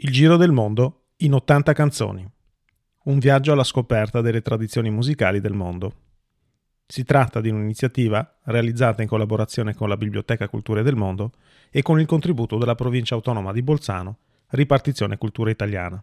Il giro del mondo in 80 canzoni. Un viaggio alla scoperta delle tradizioni musicali del mondo. Si tratta di un'iniziativa realizzata in collaborazione con la Biblioteca Culture del Mondo e con il contributo della provincia autonoma di Bolzano, ripartizione cultura italiana.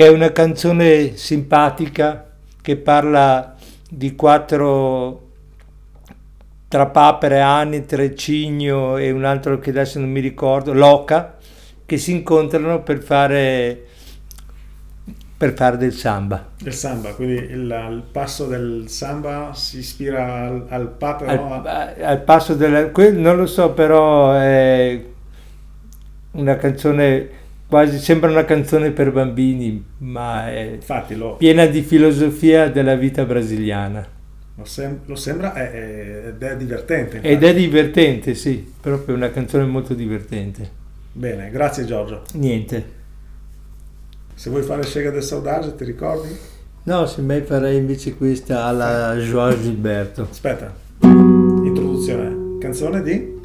Che è una canzone simpatica che parla di quattro tra papere, Anni, Trecigno e un altro che adesso non mi ricordo, Loca, che si incontrano per fare, per fare del samba. Del samba, quindi il, il passo del samba si ispira al, al papero? Al, no? al passo del... non lo so, però è una canzone quasi sembra una canzone per bambini, ma è Infatti, lo, piena di filosofia della vita brasiliana. Lo, sem- lo sembra è, è, ed è divertente. Infatti. Ed è divertente, sì, proprio una canzone molto divertente. Bene, grazie Giorgio. Niente. Se vuoi fare Scega del Saudage, ti ricordi? No, se mai farei invece questa alla Joao Gilberto. Aspetta, introduzione. Canzone di?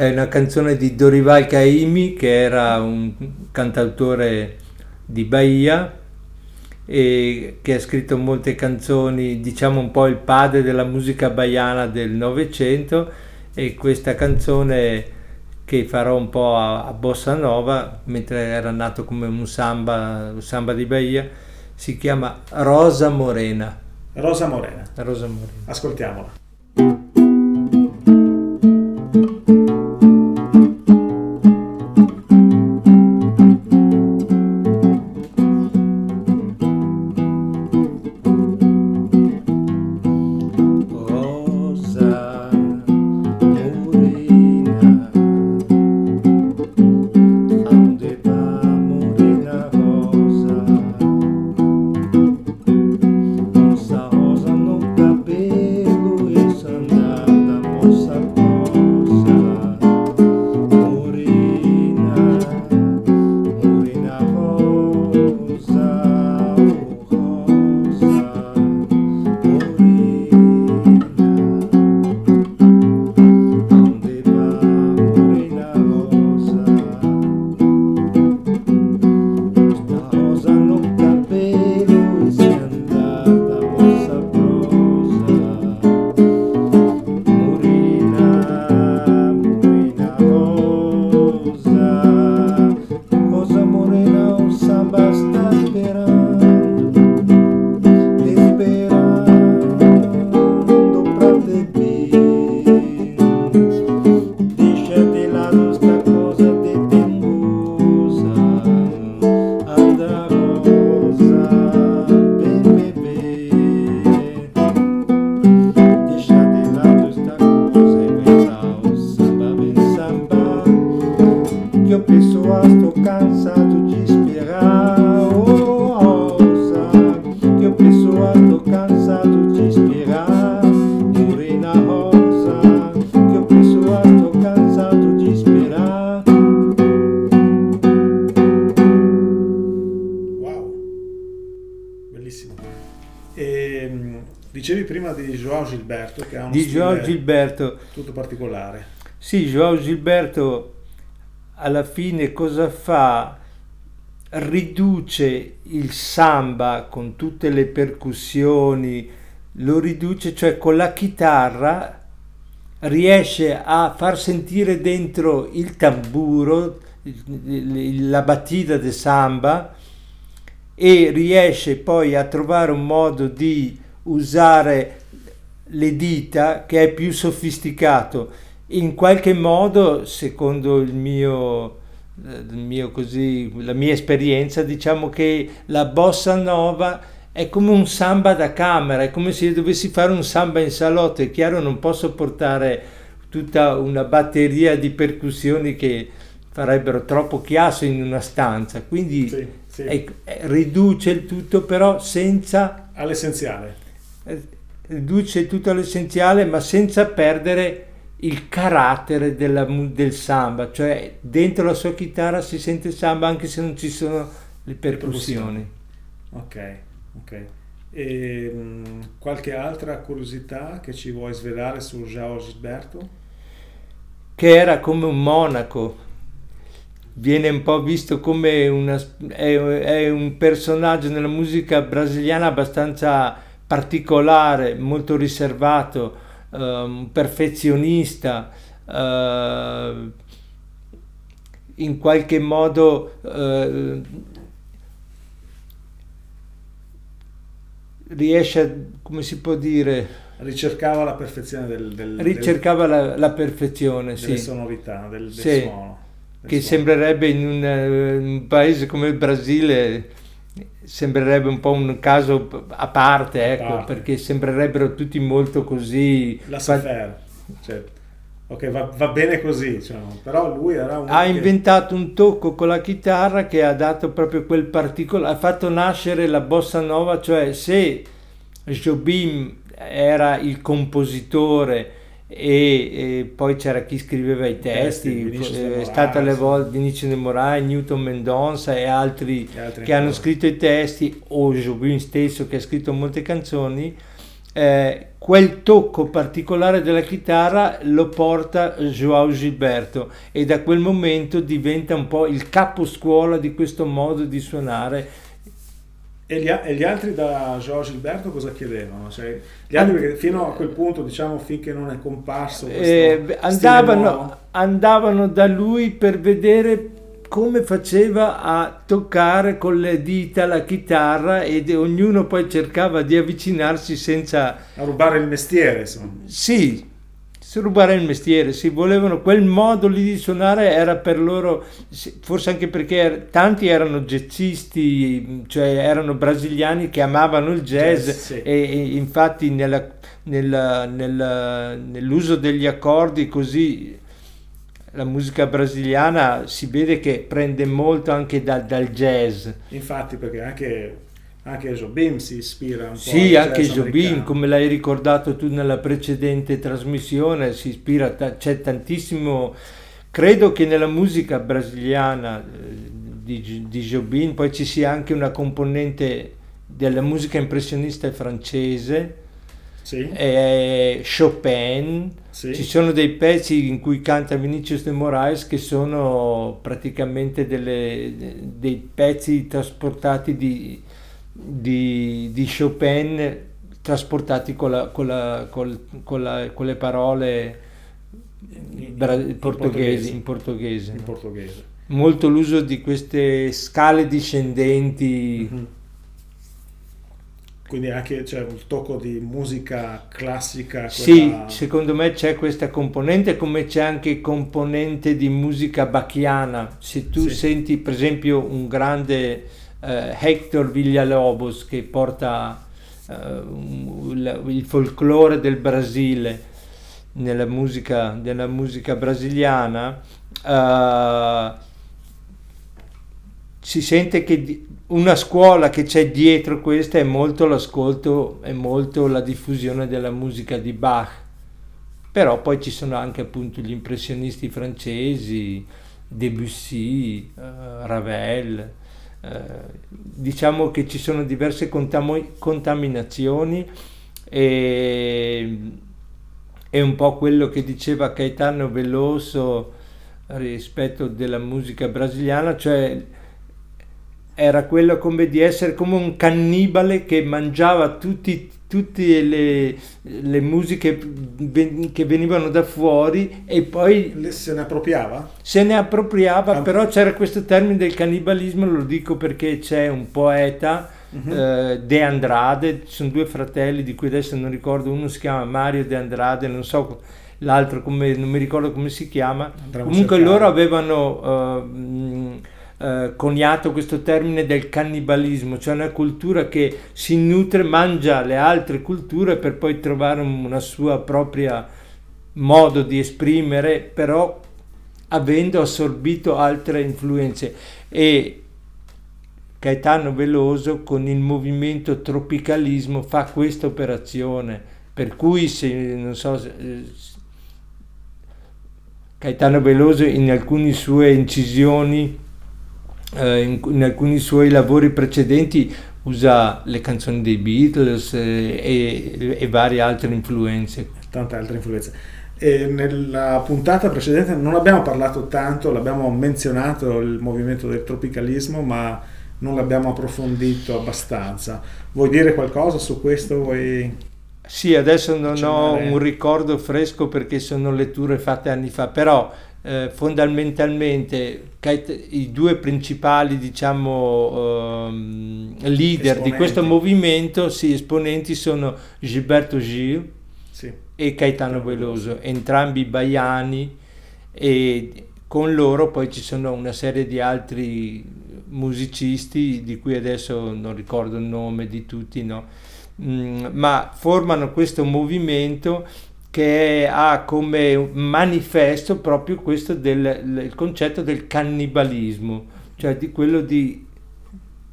È una canzone di Dorival Caimi, che era un cantautore di Bahia e che ha scritto molte canzoni, diciamo un po' il padre della musica baiana del Novecento e questa canzone che farò un po' a, Bossa Nova, mentre era nato come un samba, un samba di Bahia, si chiama Rosa Morena. Rosa Morena. Rosa Morena. Ascoltiamola. estou cansado de esperar. Oh, rosa, que pessoa, estou cansado de esperar. Morena rosa, que pessoa, estou cansado de esperar. Wow, bellissimo. E, dicevi prima di Joao Gilberto, che ha un di Joao Gilberto. tutto particolare. Sì, Joao Gilberto alla fine cosa fa? Riduce il samba con tutte le percussioni, lo riduce, cioè con la chitarra riesce a far sentire dentro il tamburo, la battuta del samba e riesce poi a trovare un modo di usare le dita che è più sofisticato. In qualche modo, secondo il mio, il mio così, la mia esperienza, diciamo che la bossa nova è come un samba da camera, è come se dovessi fare un samba in salotto, è chiaro non posso portare tutta una batteria di percussioni che farebbero troppo chiasso in una stanza, quindi sì, sì. È, è, riduce il tutto però senza... All'essenziale. Eh, riduce tutto all'essenziale ma senza perdere il carattere della, del samba, cioè dentro la sua chitarra si sente samba anche se non ci sono le percussioni. Ok. Ok. E, mh, qualche altra curiosità che ci vuoi svelare su João Gilberto? Che era come un monaco, viene un po' visto come una, è, è un personaggio nella musica brasiliana abbastanza particolare, molto riservato, um, perfezionista, uh, in qualche modo uh, riesce a, come si può dire... Ricercava la perfezione del... del ricercava del, la, la, perfezione, delle sì. sonorità, del, del sì. suono. Che suono. sembrerebbe in un, eh, un, paese come il Brasile, sembrerebbe un po' un caso a parte, ecco, a parte. perché sembrerebbero tutti molto così... La Safer, certo ok, va, va bene così, diciamo. però lui era un... Ha che... inventato un tocco con la chitarra che ha dato proprio quel particolare, ha fatto nascere la bossa nova, cioè se Jobim era il compositore e, e poi c'era chi scriveva i testi, testi è stato alle volte Vinicio de Moraes, Newton Mendonça e altri, e altri che hanno scritto i testi, o Jobim stesso che ha scritto molte canzoni, eh, quel tocco particolare della chitarra lo porta Joao Gilberto e da quel momento diventa un po' il caposcuola di questo modo di suonare. E gli, e gli altri da Joao Gilberto cosa chiedevano? Cioè, gli altri perché fino a quel punto, diciamo, finché non è comparso eh, andavano, andavano da lui per vedere come faceva a toccare con le dita la chitarra ed ognuno poi cercava di avvicinarsi senza... A rubare il mestiere, insomma. Sì, rubare il mestiere, sì, volevano quel modo lì di suonare era per loro, forse anche perché er, tanti erano jazzisti, cioè erano brasiliani che amavano il jazz, jazz sì. e, e, infatti nella, nella, nella, nell'uso degli accordi così la musica brasiliana si vede che prende molto anche da, dal jazz. Infatti, perché anche, anche Jobim si ispira un po'. Sì, anche Jobim, come l'hai ricordato tu nella precedente trasmissione, si ispira, c'è tantissimo. Credo che nella musica brasiliana eh, di, di Jobim poi ci sia anche una componente della musica impressionista francese sì. eh, Chopin, sì. ci sono dei pezzi in cui canta Vinicius de Moraes che sono praticamente delle, dei pezzi trasportati di, di, di Chopin trasportati con, la, con, la, con, con, la, con le parole in portoghesi, in portoghese. In portoghese. Molto l'uso di queste scale discendenti. Mm-hmm quindi anche c'è un tocco di musica classica. Quella... Sì, secondo me c'è questa componente, come c'è anche componente di musica bacchiana. Se tu sì. senti, per esempio, un grande eh, Hector Villalobos che porta eh, il, folklore del Brasile nella musica, nella musica brasiliana, eh, si sente che una scuola che c'è dietro questa è molto l'ascolto, è molto la diffusione della musica di Bach, però poi ci sono anche appunto gli impressionisti francesi, Debussy, uh, Ravel, eh, diciamo che ci sono diverse contam- contaminazioni e è un po' quello che diceva Caetano Veloso rispetto della musica brasiliana, cioè era quello come di essere come un cannibale che mangiava tutti, tutte le, le musiche che venivano da fuori e poi... Se ne appropriava? Se ne appropriava, ah. però c'era questo termine del cannibalismo, lo dico perché c'è un poeta, uh-huh. eh, De Andrade, ci sono due fratelli di cui adesso non ricordo, uno si chiama Mario De Andrade, non so l'altro come, non mi ricordo come si chiama, Andremo comunque loro avevano... Uh, eh, coniato questo termine del cannibalismo, cioè una cultura che si nutre, mangia le altre culture per poi trovare una sua propria modo di esprimere, però avendo assorbito altre influenze. E Gaetano Veloso con il movimento tropicalismo fa questa operazione, per cui se non so Gaetano Veloso in alcune sue incisioni eh, in, in, alcuni suoi lavori precedenti usa le canzoni dei Beatles eh, e, e, varie altre influenze. Tante altre influenze. E nella puntata precedente non abbiamo parlato tanto, l'abbiamo menzionato il movimento del tropicalismo, ma non l'abbiamo approfondito abbastanza. Vuoi dire qualcosa su questo? Vuoi... Sì, adesso non ho un ricordo fresco perché sono letture fatte anni fa, però eh, fondamentalmente i due principali diciamo, um, leader esponenti. di questo movimento, sì, esponenti sono Gilberto Gil sì. e Caetano Veloso, entrambi baiani e con loro poi ci sono una serie di altri musicisti di cui adesso non ricordo il nome di tutti, no? Mm, ma formano questo movimento che ha come manifesto proprio questo del il concetto del cannibalismo, cioè di quello di,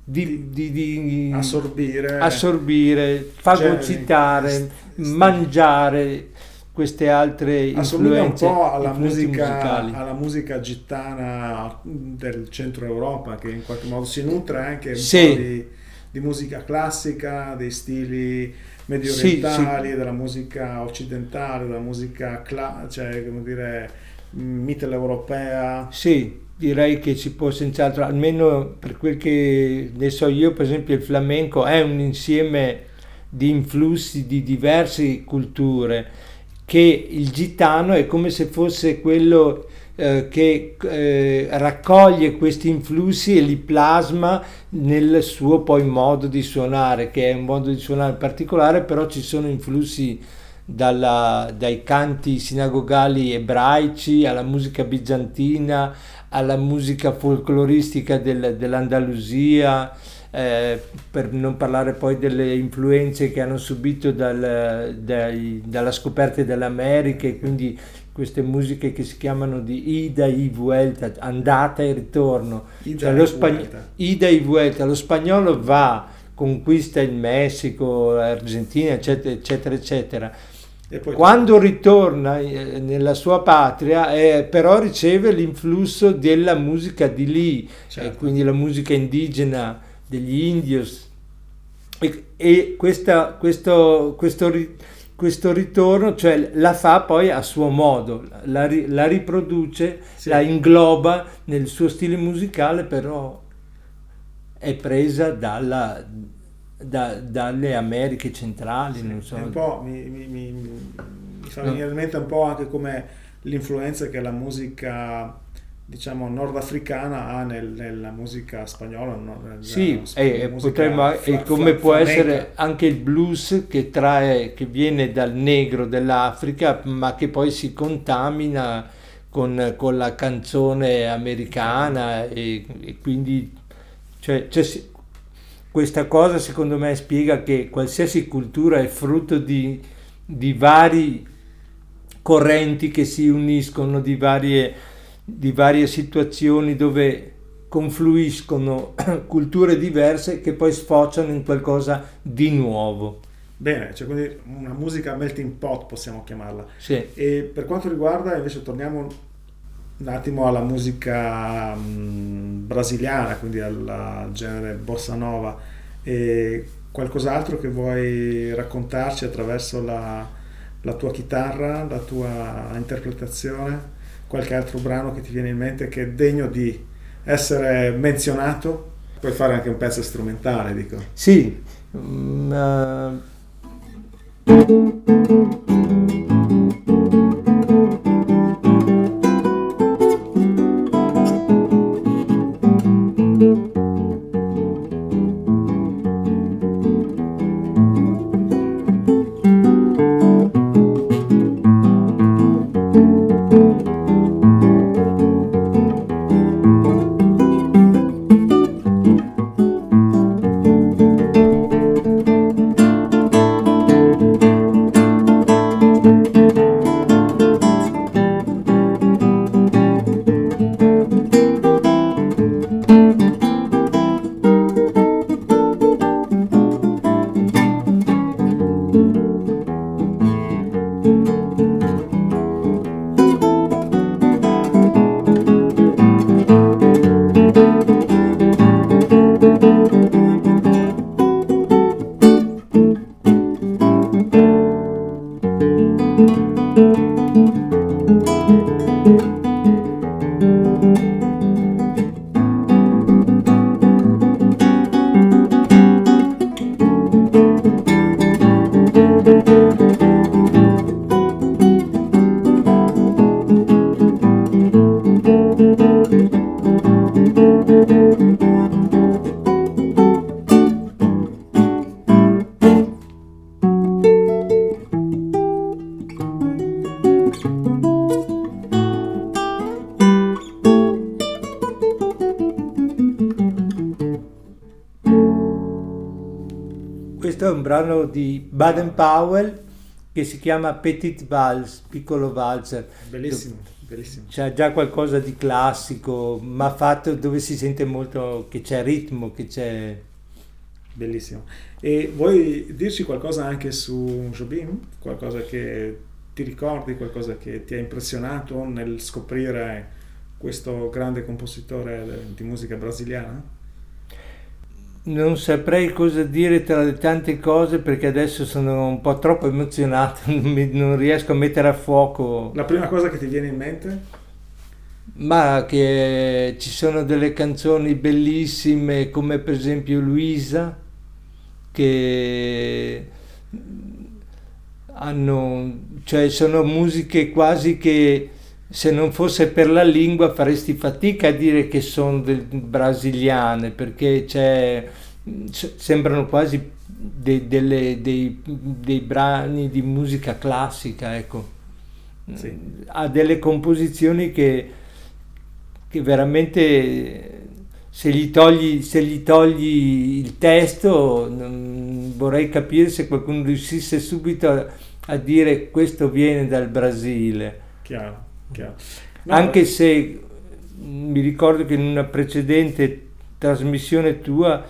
di, di, di assorbire, assorbire, fagocitare, mangiare queste altre influenze un po' alla musica, alla musica gittana del centro Europa che in qualche modo si nutre anche un sì. po' di, di musica classica, dei stili medio orientali, sì, sì. della musica occidentale, della musica cla- cioè, come dire, mitteleuropea. Sì, direi che si può senz'altro, almeno per quel che ne so io, per esempio il flamenco è un insieme di influssi di diverse culture che il gitano è come se fosse quello eh, che eh, raccoglie questi influssi e li plasma nel suo poi modo di suonare, che è un modo di suonare particolare, però ci sono influssi dalla, dai canti sinagogali ebraici alla musica bizantina, alla musica folcloristica del, dell'Andalusia, eh, per non parlare poi delle influenze che hanno subito dal, dai, dalla scoperta delle Americhe, quindi queste musiche che si chiamano di Ida y Vuelta, andata e ritorno. Ida, cioè, lo spagn- Ida y Vuelta, lo spagnolo va, conquista il Messico, l'Argentina, eccetera, eccetera, eccetera. Quando ritorna eh, nella sua patria, eh, però riceve l'influsso della musica di lì, certo. quindi la musica indigena degli indios. E, e questa, questo, questo questo ritorno, cioè la fa poi a suo modo, la, la riproduce, sì. la ingloba nel suo stile musicale, però è presa dalla, da, dalle Americhe centrali. Sì, non so. un po', mi, mi, mi, mi fa venire in mente un po' anche come l'influenza che la musica diciamo nordafricana ha nel, nella musica spagnola nella, sì e, potremmo, fra, e come fra, può flamenca. essere anche il blues che trae che viene dal negro dell'Africa ma che poi si contamina con, con la canzone americana e, e quindi cioè, cioè, questa cosa secondo me spiega che qualsiasi cultura è frutto di, di vari correnti che si uniscono di varie di varie situazioni dove confluiscono culture diverse che poi sfociano in qualcosa di nuovo. Bene, cioè quindi una musica melting pot possiamo chiamarla. Sì. E per quanto riguarda, invece torniamo un attimo alla musica mh, brasiliana, quindi al genere bossa nova, e qualcos'altro che vuoi raccontarci attraverso la, la tua chitarra, la tua interpretazione, qualche altro brano che ti viene in mente che è degno di essere menzionato? Puoi fare anche un pezzo strumentale, dico. Sì. Mm, uh... brano di Baden Powell che si chiama Petit Vals, piccolo valzer. Bellissimo, bellissimo. C'è già qualcosa di classico, ma fatto dove si sente molto che c'è ritmo, che c'è... Bellissimo. E vuoi dirci qualcosa anche su Jobim? Qualcosa che ti ricordi, qualcosa che ti ha impressionato nel scoprire questo grande compositore di musica brasiliana? Non saprei cosa dire tra le tante cose perché adesso sono un po' troppo emozionato, non riesco a mettere a fuoco. La prima cosa che ti viene in mente? Ma che ci sono delle canzoni bellissime come per esempio Luisa che hanno, cioè sono musiche quasi che se non fosse per la lingua faresti fatica a dire che sono brasiliane perché c'è, sembrano quasi dei, delle, dei, dei, brani di musica classica, ecco. Sì. Ha delle composizioni che, che veramente se gli, togli, se gli togli il testo vorrei capire se qualcuno riuscisse subito a, a dire questo viene dal Brasile. Chiaro. No, Anche se mi ricordo che in una precedente trasmissione tua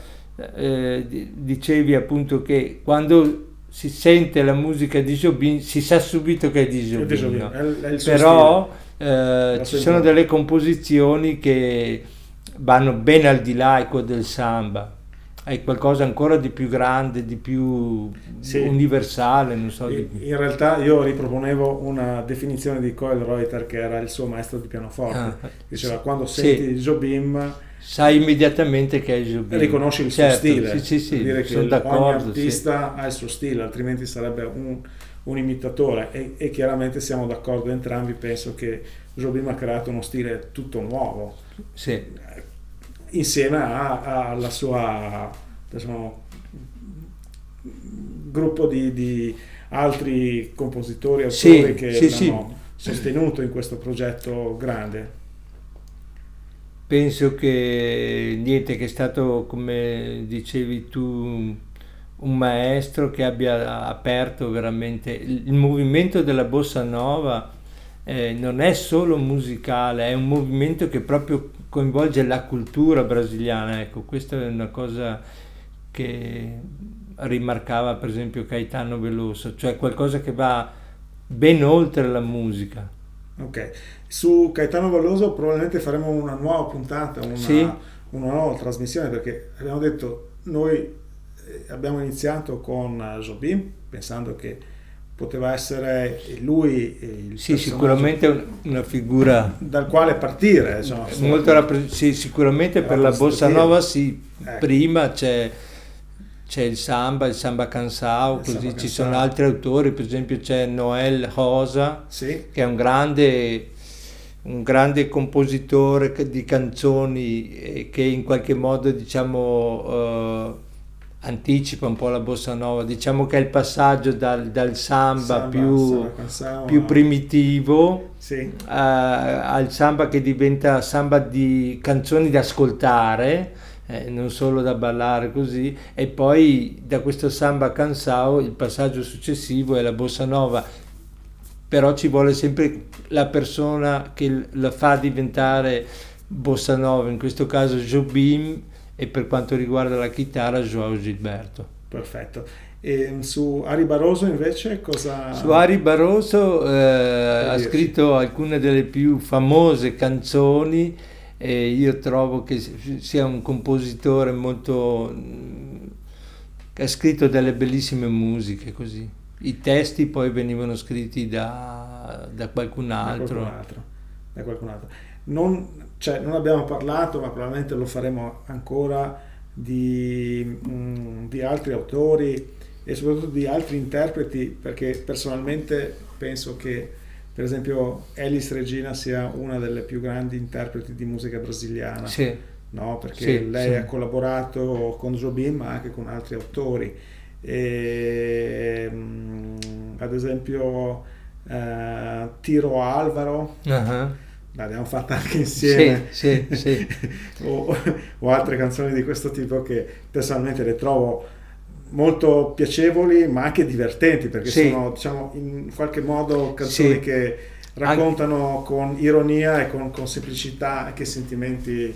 eh, dicevi appunto che quando si sente la musica di Jobin si sa subito che è di Jobin, no? è, è però eh, ci sono delle composizioni che vanno ben al di là ecco, del samba è qualcosa ancora di più grande, di più sì. universale, non so. In, in, realtà io riproponevo una definizione di Coel Reuter che era il suo maestro di pianoforte. Ah, Diceva sì. quando senti sì. Jobim sai immediatamente che è Jobim. Riconosci il certo, suo stile. Sì, sì, sì, dire che ogni artista ha il suo stile, altrimenti sarebbe un, un imitatore e, e, chiaramente siamo d'accordo entrambi, penso che Jobim ha creato uno stile tutto nuovo. Sì insieme alla sua diciamo, gruppo di, di, altri compositori autori sì, che sì, hanno sì. sostenuto in questo progetto grande. Penso che niente, che è stato, come dicevi tu, un maestro che abbia aperto veramente il movimento della bossa nova. Eh, non è solo musicale, è un movimento che proprio coinvolge la cultura brasiliana, ecco, questa è una cosa che rimarcava per esempio Caetano Veloso, cioè qualcosa che va ben oltre la musica. Ok, su Caetano Valloso probabilmente faremo una nuova puntata, una, Sì. una nuova trasmissione perché abbiamo detto noi eh, abbiamo iniziato con eh, Jobim pensando che poteva essere lui il Sì, sicuramente un- una figura dal quale partire. insomma, molto rappre- sì, sicuramente per la bossa nova sì, Ecco. prima c'è, c'è il samba, il samba cansao, così samba ci cansao. sono altri autori, per esempio c'è Noel Rosa Sì, che è un grande, un grande compositore di canzoni che in qualche modo diciamo eh, anticipa un po' la bossa nova, diciamo che è il passaggio dal, dal samba, Samba, più, Samba più a- primitivo Sì, eh, al samba che diventa samba di canzoni da ascoltare, eh, non solo da ballare così, e poi da questo samba cansao il passaggio successivo è la bossa nova, però ci vuole sempre la persona che la fa diventare bossa nova, in questo caso Jobim e per quanto riguarda la chitarra Joao Gilberto. perfetto. E su Ari Barroso invece cosa... Su Ari Barroso eh, ha scritto alcune delle più famose canzoni e io trovo che sia un compositore molto... mm, che ha scritto delle bellissime musiche così. I testi poi venivano scritti da, da qualcun da altro. qualcun altro. Da qualcun altro. Non, cioè, non abbiamo parlato, ma probabilmente lo faremo ancora, di, mm, di altri autori e soprattutto di altri interpreti, perché personalmente penso che, per esempio, Elis Regina sia una delle più grandi interpreti di musica brasiliana. Sì, no? perché Sì, lei sì. ha collaborato con Jobim ma anche con altri autori. E, mm, ad esempio eh, Tiro Alvaro, Ah, l'abbiamo fatta anche insieme, Sì, sì, sì. o, o altre canzoni di questo tipo che personalmente le trovo molto piacevoli ma anche divertenti perché sono diciamo in qualche modo canzoni che raccontano con ironia e con, con semplicità anche sentimenti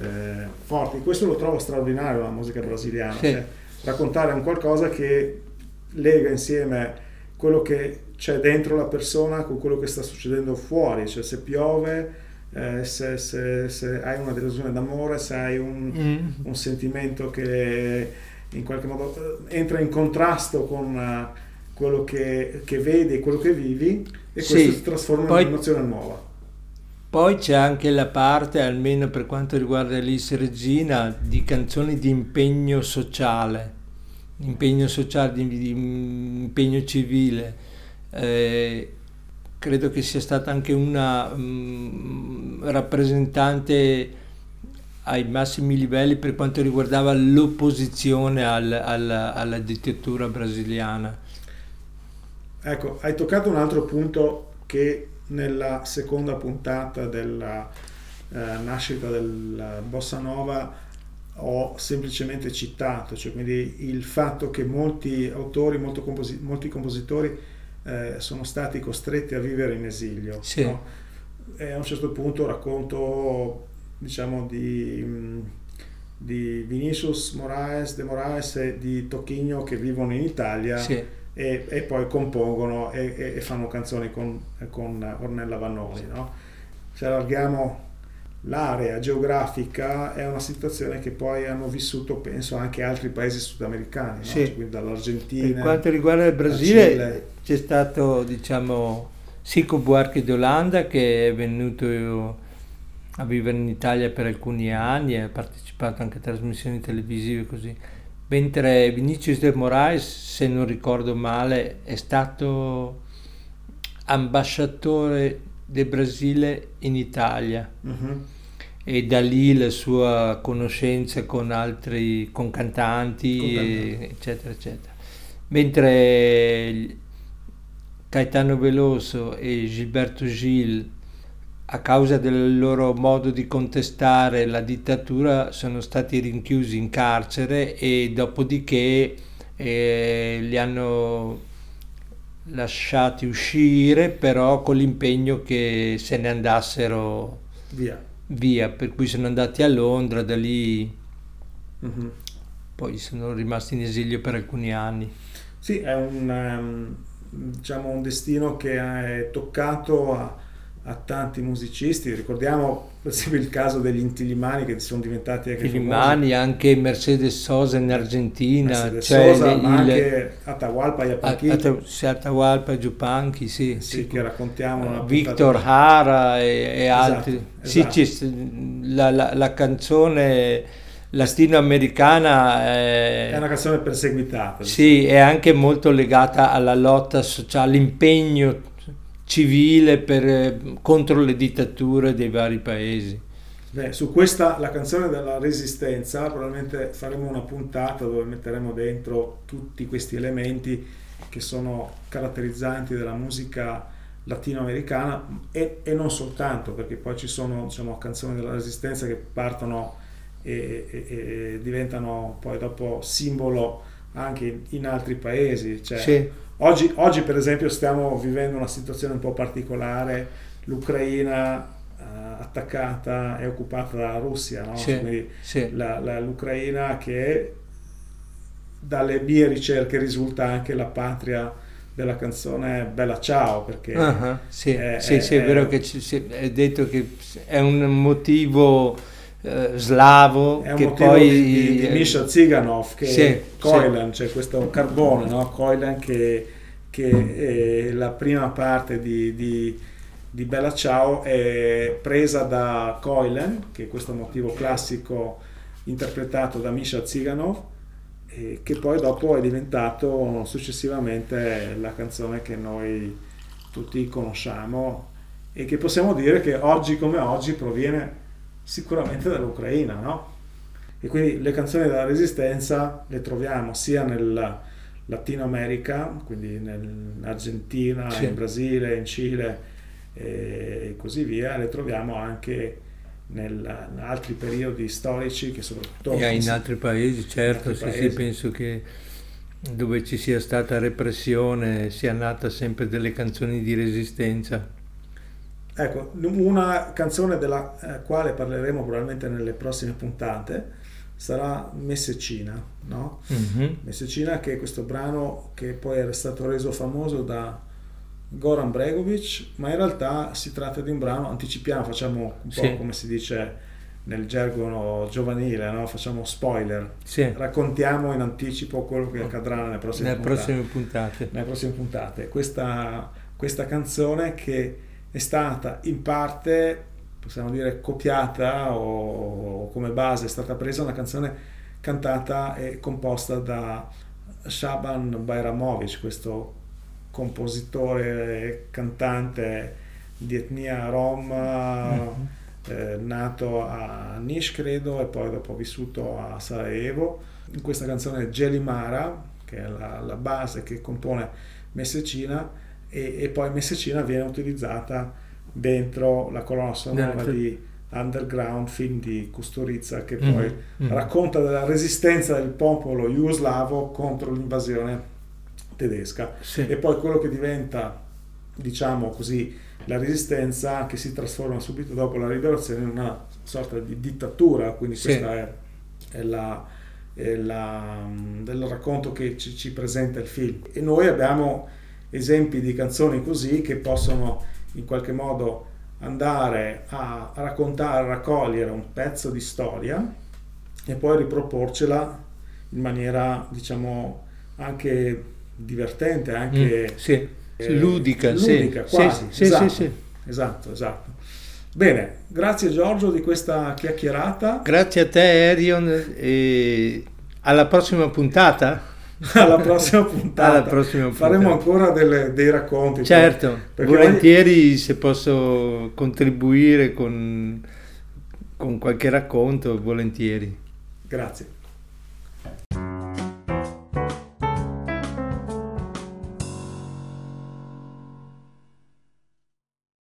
eh, forti. Questo lo trovo straordinario la musica brasiliana, cioè, raccontare un qualcosa che lega insieme quello che c'è dentro la persona con quello che sta succedendo fuori, cioè se piove, eh, se, se- se hai una delusione d'amore, se hai un, Mm. un sentimento che in qualche modo eh, entra in contrasto con eh, quello che, che vedi e quello che vivi e Sì. questo si trasforma Poi- in un'emozione nuova. Poi c'è anche la parte, almeno per quanto riguarda Alice Regina, di canzoni di impegno sociale, impegno sociale, di, di impegno civile. Eh, credo che sia stata anche una mm, rappresentante ai massimi livelli per quanto riguardava l'opposizione al- al- alla dittatura brasiliana. Ecco, hai toccato un altro punto che nella seconda puntata della eh, nascita della Bossa Nova ho semplicemente citato, cioè quindi il fatto che molti autori, composi- molti compositori eh, sono stati costretti a vivere in esilio. Sì. no? A un certo punto racconto, diciamo, di, mh, di Vinicius Moraes, De Moraes e di Tocchigno che vivono in Italia Sì. e, e poi compongono e, e- fanno canzoni con, con Ornella Vannoni. No? Se allarghiamo l'area geografica è una situazione che poi hanno vissuto penso anche altri paesi sudamericani, no? Sì. Cioè, quindi dall'Argentina. Per quanto riguarda il. Brasile, c'è stato, diciamo, Sico Buarque d'Olanda che è venuto a vivere in Italia per alcuni anni e ha partecipato anche a trasmissioni televisive così. Mentre Vinicius de Moraes, se non ricordo male, è stato ambasciatore del Brasile in Italia. Mhm. e da lì la sua conoscenza con altri con cantanti, Con e- eccetera eccetera. Mentre Caetano Veloso e Gilberto Gil a causa del loro modo di contestare la dittatura sono stati rinchiusi in carcere e dopodiché eh, li hanno lasciati uscire però con l'impegno che se ne andassero Via. via, per cui sono andati a Londra, da lì Mhm. poi sono rimasti in esilio per alcuni anni. Sì, è un, ehm, diciamo, un destino che è toccato a, a tanti musicisti, ricordiamo per esempio il caso degli Intilimani che sono diventati anche Intilimani, anche Mercedes Sosa in Argentina, Mercedes cioè Sosa, le, ma il, anche Atahualpa Yupanqui. Atahualpa Yupanqui, sì, sì, sì, che raccontiamo. Uh, Victor Hara e, e esatto, altri. Esatto. Sì, la, la, la canzone latinoamericana è, è una canzone perseguitata. Sì, è anche molto legata alla lotta sociale, all'impegno civile per, eh, contro le dittature dei vari paesi. Beh, su questa, la canzone della resistenza, probabilmente faremo una puntata dove metteremo dentro tutti questi elementi che sono caratterizzanti della musica latinoamericana e, e non soltanto, perché poi ci sono diciamo, canzoni della resistenza che partono e, e, e diventano poi dopo simbolo anche in, in altri paesi. Cioè, sì Oggi, oggi, per esempio stiamo vivendo una situazione un po' particolare, l'Ucraina uh, attaccata e occupata dalla Russia, no? sì, Quindi sì. La, la, l'Ucraina che dalle mie ricerche risulta anche la patria della canzone Bella Ciao perché uh-huh, sì, è, sì, è, sì, è, vero che ci, è detto che è un motivo eh, slavo è un che poi di, di, di Misha Ziganov che sì, Koilan, sì. c'è questo carbone no? Koilan che, che è la prima parte di, di, di, Bella Ciao è presa da Koilan che è questo motivo classico interpretato da Misha Ziganov che poi dopo è diventato successivamente la canzone che noi tutti conosciamo e che possiamo dire che oggi come oggi proviene sicuramente dall'Ucraina, no? E quindi le canzoni della resistenza le troviamo sia nel Latino America, quindi in Argentina, sì. in Brasile, in Cile e così via, le troviamo anche nel, in altri periodi storici che soprattutto... E in altri paesi, certo, altri sì, paesi. sì, penso che dove ci sia stata repressione sia nata sempre delle canzoni di resistenza. Ecco, una canzone della eh, quale parleremo probabilmente nelle prossime puntate sarà Messecina, no? Mm-hmm. Messecina che è questo brano che poi è stato reso famoso da Goran Bregovic, ma in realtà si tratta di un brano, anticipiamo, facciamo un po' sì. come si dice nel gergo giovanile, no? facciamo spoiler, sì. raccontiamo in anticipo quello che accadrà nelle prossime, nelle puntate. prossime puntate. Nelle prossime puntate. Questa, questa canzone che è stata in parte, possiamo dire, copiata o come base è stata presa una canzone cantata e composta da Shaban Bayramovic, questo compositore e cantante di etnia rom, mm-hmm. eh, nato a Nish credo e poi dopo vissuto a Sarajevo. In questa canzone Gelimara, che è la, la base che compone Messecina, e, e poi Messecina viene utilizzata dentro la colonna sonora di Underground, film di Custorizza che mm-hmm. poi mm-hmm. racconta della resistenza del popolo jugoslavo contro l'invasione tedesca sì. e poi quello che diventa diciamo così la resistenza che si trasforma subito dopo la liberazione in una sorta di dittatura quindi sì. questa è, è la, è la, del racconto che ci, ci presenta il film e noi abbiamo esempi di canzoni così che possono in qualche modo andare a raccontare, a raccogliere un pezzo di storia e poi riproporcela in maniera diciamo anche divertente, anche mm, sì. eh, ludica, ludica sì. quasi. Sì, esatto, sì, esatto, esatto. Bene, grazie Giorgio di questa chiacchierata. Grazie a te Erion e alla prossima puntata. alla prossima puntata. Alla prossima puntata. Faremo ancora delle, dei racconti. Certo, volentieri ogni... se posso contribuire con, con qualche racconto, volentieri. Grazie.